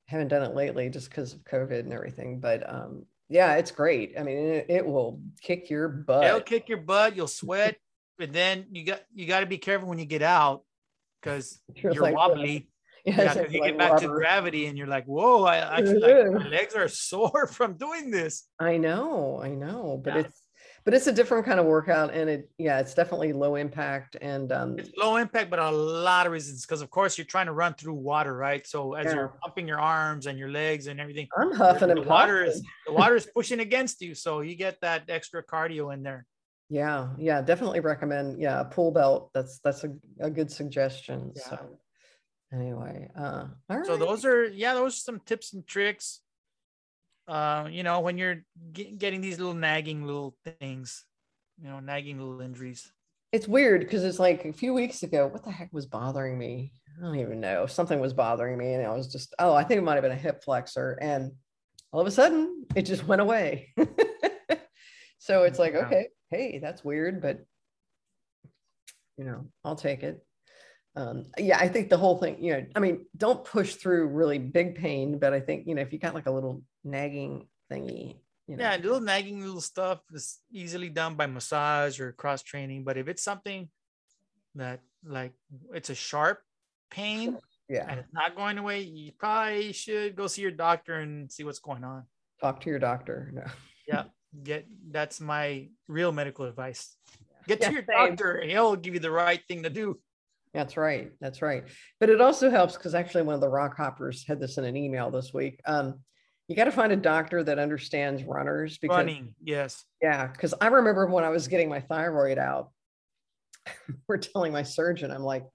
haven't done it lately just because of COVID and everything. But um, yeah, it's great. I mean, it, it will kick your butt. It'll kick your butt. You'll sweat, but then you got you got to be careful when you get out because you're, like, wobbly. Yeah, yeah you like get back to gravity and you're like, whoa, I actually like, my legs are sore from doing this. I know, I know, but yeah. it's but it's a different kind of workout and it yeah it's definitely low impact and um it's low impact but a lot of reasons because of course you're trying to run through water right so as yeah. you're pumping your arms and your legs and everything i'm huffing the, the water is the water is pushing against you so you get that extra cardio in there yeah yeah definitely recommend yeah a pool belt that's that's a, a good suggestion yeah. so anyway uh all right. so those are yeah those are some tips and tricks uh you know when you're get, getting these little nagging little things you know nagging little injuries. It's weird because it's like a few weeks ago what the heck was bothering me? I don't even know. Something was bothering me and i was just oh i think it might have been a hip flexor and all of a sudden it just went away. So it's like okay hey that's weird but you know i'll take it. Um, yeah, I think the whole thing, you know, I mean, don't push through really big pain, but I think, you know, if you got like a little nagging thingy, you know. Yeah, little nagging little stuff is easily done by massage or cross training. But if it's something that like it's a sharp pain, yeah, and it's not going away, you probably should go see your doctor and see what's going on. Talk to your doctor. No. yeah, get that's my real medical advice. Get to your same. doctor, and he'll give you the right thing to do. That's right. That's right. But it also helps because actually one of the rock hoppers had this in an email this week. Um, you got to find a doctor that understands runners because running, yes. Yeah. Cause I remember when I was getting my thyroid out, we're telling my surgeon, I'm like,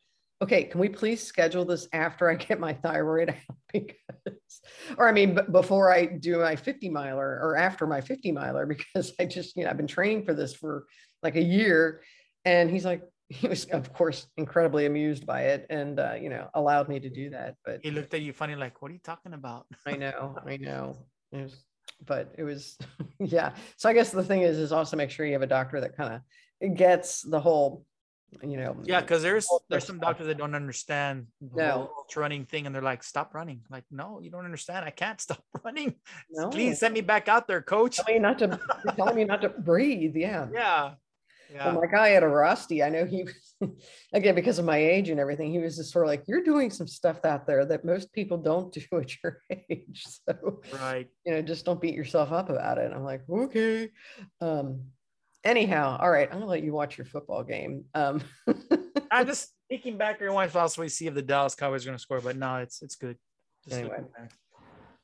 okay, can we please schedule this after I get my thyroid out? Because, or I mean, b- before I do my 50 miler or after my 50 miler, because I just, you know, I've been training for this for like a year. And he's like, he was of course incredibly amused by it and uh, you know allowed me to do that but he looked at you funny like what are you talking about? I know i know. It was, but it was yeah. So i guess the thing is is also make sure you have a doctor that kind of gets the whole you know yeah because there's there's some doctors that don't understand the no. running thing and they're like stop running. Like no you don't understand. I can't stop running. No. please send me back out there coach. Tell me not to telling me not to breathe yeah. Yeah yeah. Well, my guy at a Rusty, I know he was, again, because of my age and everything, he was just sort of like, you're doing some stuff out there that most people don't do at your age. So, right. You know, just don't beat yourself up about it. I'm like, okay. Um, anyhow, all right, I'm gonna let you watch your football game. Um, I'm just peeking back every once in a while so we see if the Dallas Cowboys are gonna score, but no, it's it's good. Just anyway.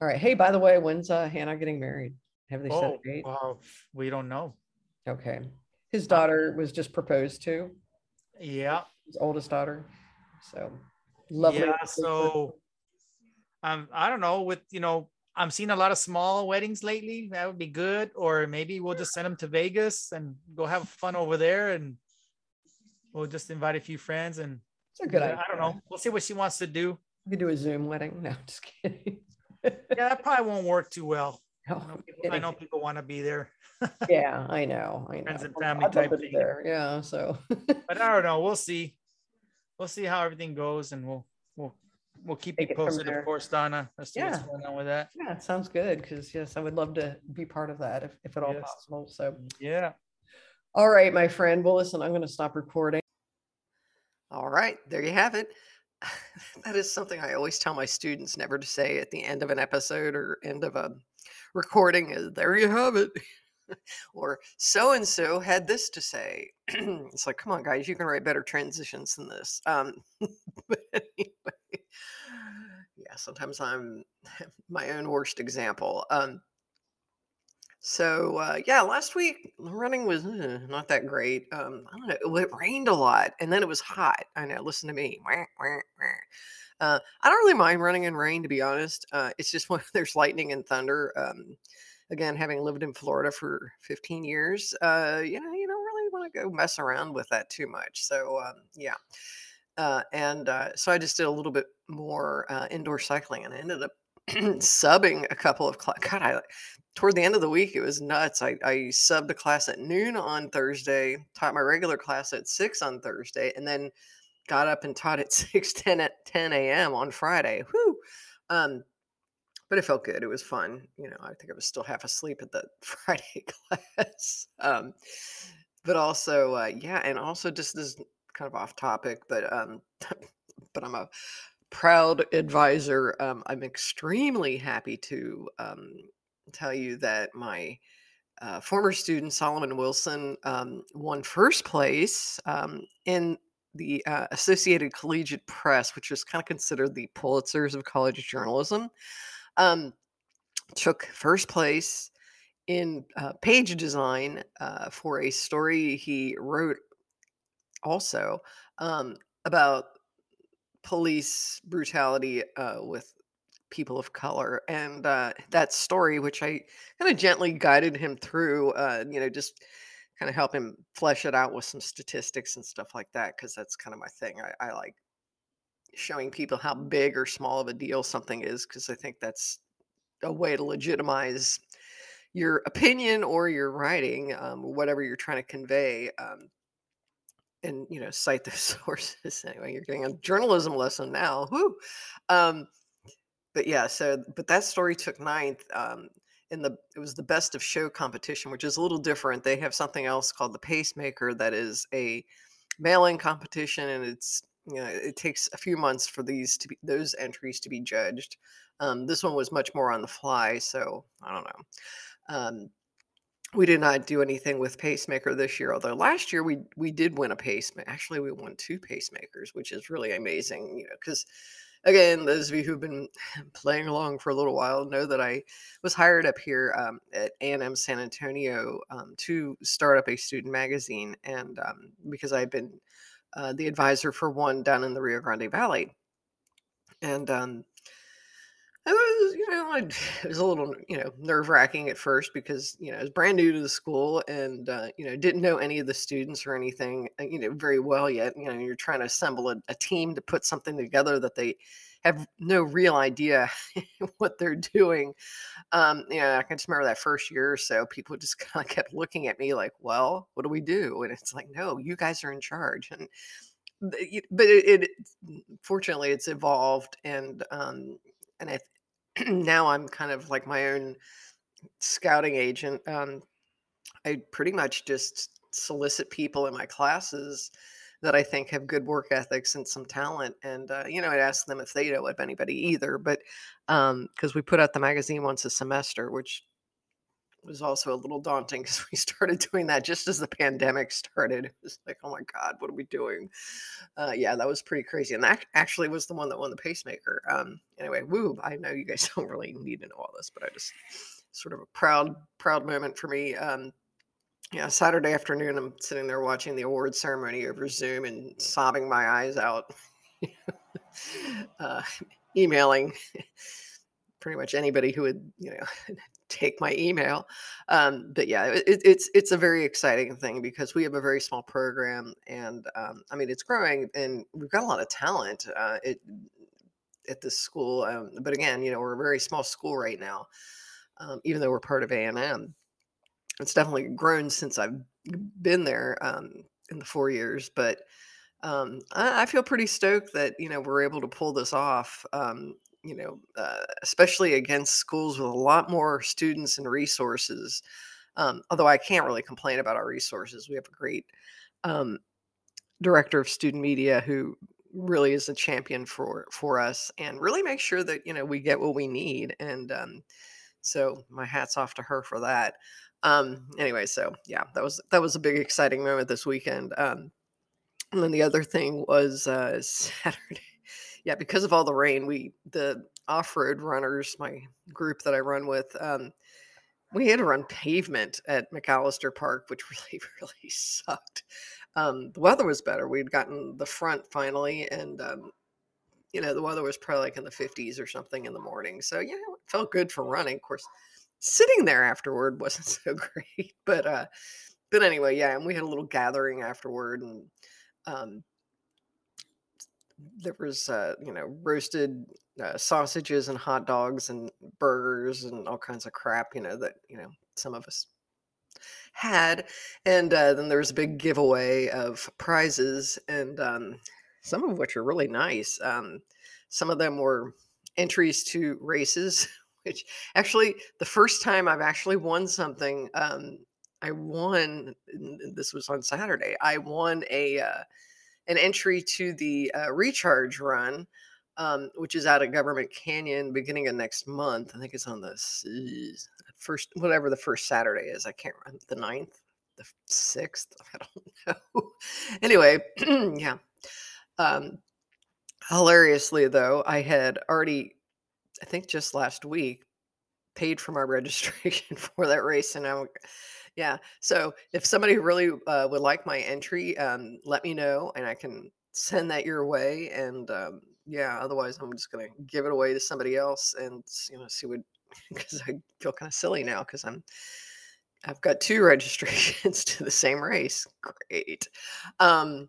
All right. Hey, by the way, when's uh, Hannah getting married? Have they oh, set a date? Well, we don't know. Okay. His daughter was just proposed to. Yeah. His oldest daughter. So lovely. Yeah. So um, I don't know. With you know, I'm seeing a lot of small weddings lately. That would be good. Or maybe we'll just send them to Vegas and go have fun over there, and we'll just invite a few friends. And it's a good idea. I don't know. We'll see what she wants to do. We could do a Zoom wedding. No, just kidding. yeah, that probably won't work too well. Oh, I know people, people want to be there. yeah, I know. I know. Friends and family type thing. There. Yeah. So but I don't know. We'll see. We'll see how everything goes and we'll we'll we'll keep Take you posted, of course, Donna. Let's see yeah. what's going on with that. Yeah, it sounds good because yes, I would love to be part of that if, if at all yes. possible. So yeah. All right, my friend. Well, listen, I'm going to stop recording. All right, there you have it. that is something I always tell my students never to say at the end of an episode or end of a recording is there you have it. or so and so had this to say. it's like, come on, guys, you can write better transitions than this. Um, but anyway, yeah, sometimes I'm my own worst example. Um, So uh, yeah, last week running was uh, not that great. Um, I don't know. It rained a lot, and then it was hot. I know. Listen to me. Uh, I don't really mind running in rain, to be honest. Uh, it's just when there's lightning and thunder. Um, again, having lived in Florida for 15 years, uh, you know, you don't really want to go mess around with that too much. So um, yeah. Uh, and uh, so I just did a little bit more uh, indoor cycling, and I ended up subbing a couple of cla- God, I toward the end of the week it was nuts. I, I subbed a class at noon on Thursday, taught my regular class at six on Thursday, and then got up and taught at 6 10 at 10 a.m. on Friday. Whoo! Um, but it felt good. It was fun. You know, I think I was still half asleep at the Friday class. Um, but also, uh, yeah, and also just this kind of off topic, but um, but I'm a proud advisor. Um, I'm extremely happy to um, tell you that my uh, former student Solomon Wilson um, won first place um, in the uh, Associated Collegiate Press, which is kind of considered the Pulitzers of college journalism. Um, took first place in uh, page design uh, for a story he wrote also um, about police brutality uh, with people of color and uh, that story which i kind of gently guided him through uh, you know just kind of help him flesh it out with some statistics and stuff like that because that's kind of my thing. I, I like showing people how big or small of a deal something is because i think that's a way to legitimize your opinion or your writing um, whatever you're trying to convey um, and you know cite those sources. Anyway you're getting a journalism lesson now. Whew. Um, but yeah so but that story took ninth um, in the it was the best of show competition which is a little different. They have something else called the pacemaker that is a mail-in competition and it's you know it takes a few months for these to be those entries to be judged. Um, this one was much more on the fly so i don't know. Um, we did not do anything with pacemaker this year although last year we we did win a pacemaker actually we won two pacemakers which is really amazing you know because again those of you who've been playing along for a little while know that i was hired up here um, at a&m san antonio um, to start up a student magazine and um, because i've been uh, the advisor for one down in the rio grande valley. And um, it was, you know, I, it was a little, you know, nerve wracking at first because, you know, I was brand new to the school and, uh, you know, didn't know any of the students or anything, uh, you know, very well yet. You know, you're trying to assemble a, a team to put something together that they have no real idea what they're doing. Um, you know, I can just remember that first year or so, people just kind of kept looking at me like, well, what do we do? And it's like, no, you guys are in charge. And, but it, it fortunately it's evolved and um and I, now I'm kind of like my own scouting agent. Um, I pretty much just solicit people in my classes that I think have good work ethics and some talent. And, uh, you know, I'd ask them if they know of anybody either. But because um, we put out the magazine once a semester, which was also a little daunting because we started doing that just as the pandemic started. It was like, oh my God, what are we doing? Uh, yeah, that was pretty crazy. And that actually was the one that won the pacemaker. Um, anyway, woo, I know you guys don't really need to know all this, but I just sort of a proud, proud moment for me. Um, yeah, Saturday afternoon, I'm sitting there watching the award ceremony over Zoom and sobbing my eyes out, uh, emailing pretty much anybody who would, you know, take my email. Um, but yeah, it, it's it's a very exciting thing because we have a very small program, and um, I mean it's growing, and we've got a lot of talent. Uh, it, at this school, um, but again, you know, we're a very small school right now, um, even though we're part of A and M. It's definitely grown since I've been there um, in the four years, but. Um, I, I, feel pretty stoked that you know we're able to pull this off. You know, uh, especially against schools with a lot more students and resources. Um, although I can't really complain about our resources, we have a great um, director of student media who really is a champion for for us and really makes sure that you know we get what we need. And um, so my hats off to her for that. Um, anyway, so yeah, that was that was a big exciting moment this weekend. Um, and then the other thing was uh, Saturday yeah, because of all the rain, we the off-road runners, my group that I run with, um, we had to run pavement at McAllister Park, which really, really sucked. Um, the weather was better. We'd gotten the front finally, and um, you know the weather was probably like in the 50s or something in the morning. So yeah, it felt good for running. Of course, sitting there afterward wasn't so great, but uh, but anyway, yeah, and we had a little gathering afterward, and um, there was uh, you know roasted uh, sausages and hot dogs and burgers and all kinds of crap, you know that you know some of us had, and uh, then there was a big giveaway of prizes, and um, some of which are really nice. Um, some of them were entries to races, which actually the first time I've actually won something. Um, I won. This was on Saturday. I won a uh, an entry to the uh, recharge run, um, which is out at Government Canyon beginning of next month. I think it's on the first, whatever the first Saturday is. I can't remember the ninth, the sixth. I don't know. anyway, yeah. Um, hilariously, though, I had already, I think just last week, paid for my registration for that race, and I'm yeah. So if somebody really uh, would like my entry, um, let me know and I can send that your way. And um, yeah, otherwise I'm just gonna give it away to somebody else and you know see what because I feel kind of silly now because I'm I've got two registrations to the same race. Great. Um,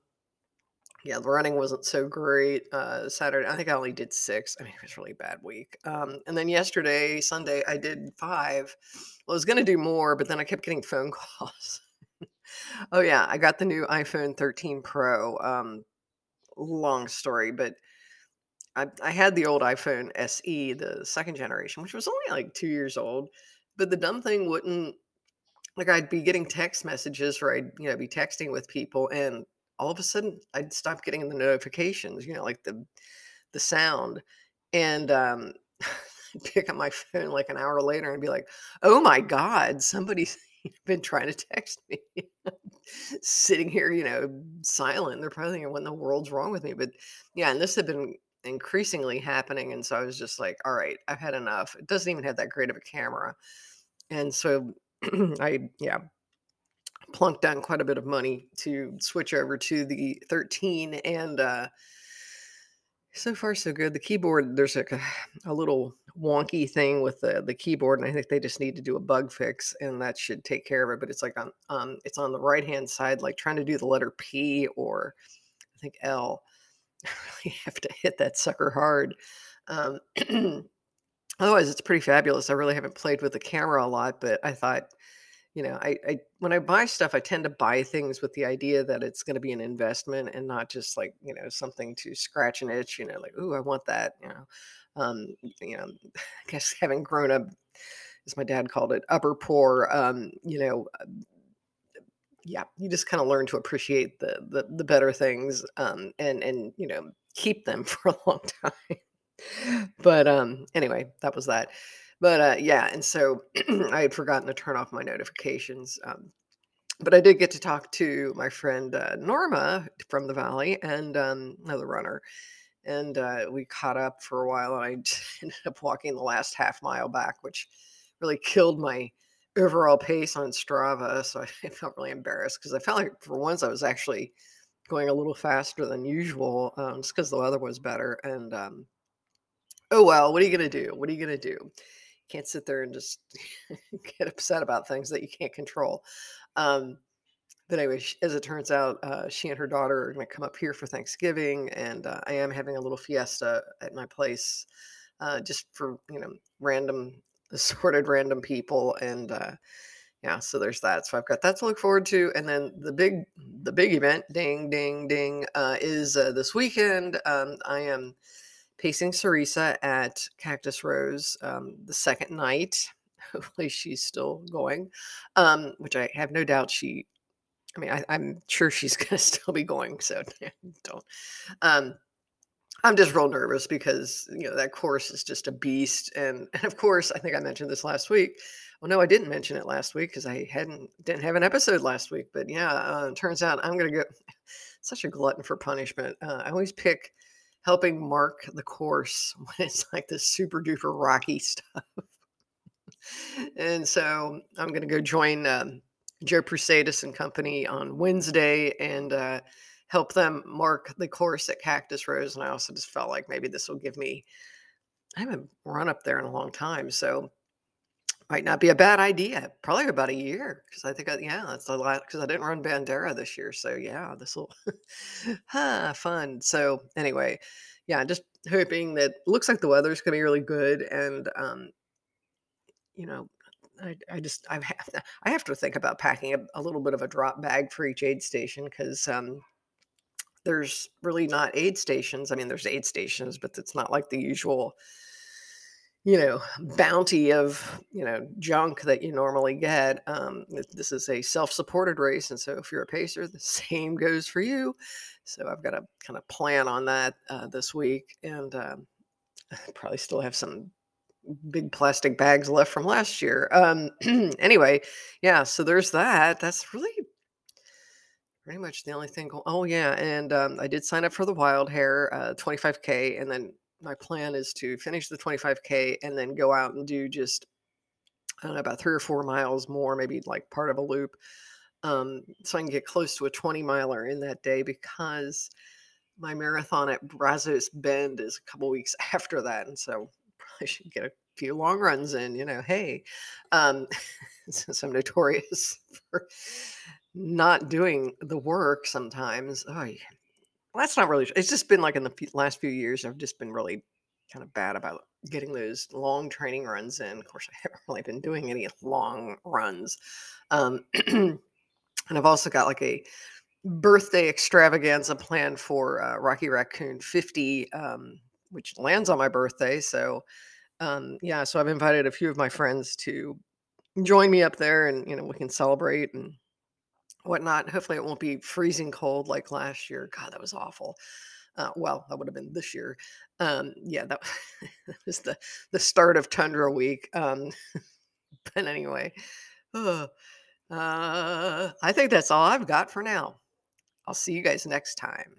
yeah, the running wasn't so great. Uh, Saturday, I think I only did six. I mean, it was really bad week. Um, and then yesterday, Sunday, I did five. Well, I was going to do more, but then I kept getting phone calls. oh, yeah, I got the new iPhone 13 Pro. Um, long story, but I, I had the old iPhone SE, the second generation, which was only like two years old. But the dumb thing wouldn't, like, I'd be getting text messages or I'd, you know, be texting with people and all of a sudden I'd stop getting the notifications, you know, like the the sound. And um pick up my phone like an hour later and be like, oh my God, somebody's been trying to text me. Sitting here, you know, silent. They're probably thinking, what in the world's wrong with me? But yeah, and this had been increasingly happening. And so I was just like, all right, I've had enough. It doesn't even have that great of a camera. And so I, yeah, plunked down quite a bit of money to switch over to the 13 and uh so far so good. The keyboard there's like a, a, little wonky thing with the the keyboard and i think they just need to do a bug fix and that should take care of it but it's like on um it's on the right hand side like trying to do the letter p or i think l. I really have to hit that sucker hard. Um otherwise it's pretty fabulous. I really haven't played with the camera a lot but i thought you know, I, I when I buy stuff, I tend to buy things with the idea that it's going to be an investment and not just like you know something to scratch an itch. You know, like oh, I want that. You know, um, you know, I guess having grown up, as my dad called it, upper poor. Um, you know, uh, yeah, you just kind of learn to appreciate the the, the better things um, and and you know keep them for a long time. but um, anyway, that was that. But uh, yeah, and so I had forgotten to turn off my notifications. Um, but I did get to talk to my friend uh, Norma from the Valley and um, another runner. And uh, we caught up for a while, and I ended up walking the last half mile back, which really killed my overall pace on Strava. So I felt really embarrassed because I felt like for once I was actually going a little faster than usual, um, just because the weather was better. And um, oh well, what are you gonna do? What are you gonna do? Can't sit there and just get upset about things that you can't control. Um, but anyway, as it turns out, uh, she and her daughter are going to come up here for Thanksgiving, and uh, I am having a little fiesta at my place, uh, just for you know random assorted random people, and uh, yeah, so there's that. So I've got that to look forward to, and then the big the big event, ding ding ding, uh, is uh, this weekend. Um, I am pacing Sarisa at Cactus Rose um, the second night. Hopefully, she's still going, um, which I have no doubt she. I mean, I, am sure she's going to still be going. So don't. Um, I'm just real nervous because you know that course is just a beast, and and of course, I think I mentioned this last week. Well, no, I didn't mention it last week because I hadn't didn't have an episode last week. But yeah, uh, turns out I'm going to go. Such a glutton for punishment. Uh, I always pick helping mark the course when it's like this super duper rocky stuff. and so I'm going to go join um, Joe Prusaitis and company on Wednesday and uh, help them mark the course at Cactus Rose. And I also just felt like maybe this will give me, I haven't run up there in a long time. So might not be a bad idea. Probably about a year because I think, I, yeah, that's a lot because I didn't run Bandera this year. So yeah, this will, huh, fun. So anyway, yeah, just hoping that looks like the weather's going to be really good. And, um, you know, I, I just I have to I have to think about packing a, a little bit of a drop bag for each aid station because um, there's really not aid stations. I mean, there's aid stations, but it's not like the usual, you know, bounty of you know junk that you normally get. Um, this is a self-supported race, and so if you're a pacer, the same goes for you. So I've got to kind of plan on that uh, this week, and um, probably still have some big plastic bags left from last year. Um, anyway, yeah, so there's that. That's really pretty much the only thing. Oh yeah, and um, I did sign up for the Wild Hair uh, 25k, and then my plan is to finish the 25k and then go out and do just I don't know about three or four miles more, maybe like part of a loop, um, so I can get close to a 20 miler in that day because my marathon at Brazos Bend is a couple weeks after that, and so I should get a few long runs in, you know, hey, um, since I'm notorious for not doing the work sometimes. Oh. That's not really, it's just been like in the last few years, I've just been really kind of bad about getting those long training runs in. Of course, I haven't really been doing any long runs. Um, and I've also got like a birthday extravaganza planned for uh, Rocky Raccoon 50, um, which lands on my birthday. So um, yeah, so I've invited a few of my friends to join me up there, and you know we can celebrate and whatnot. Hopefully, it won't be freezing cold like last year. God, that was awful. Uh, well, that would have been this year. Um, yeah, that, that, was the the start of Tundra Week. Um, but anyway, uh, I think that's all I've got for now. I'll see you guys next time.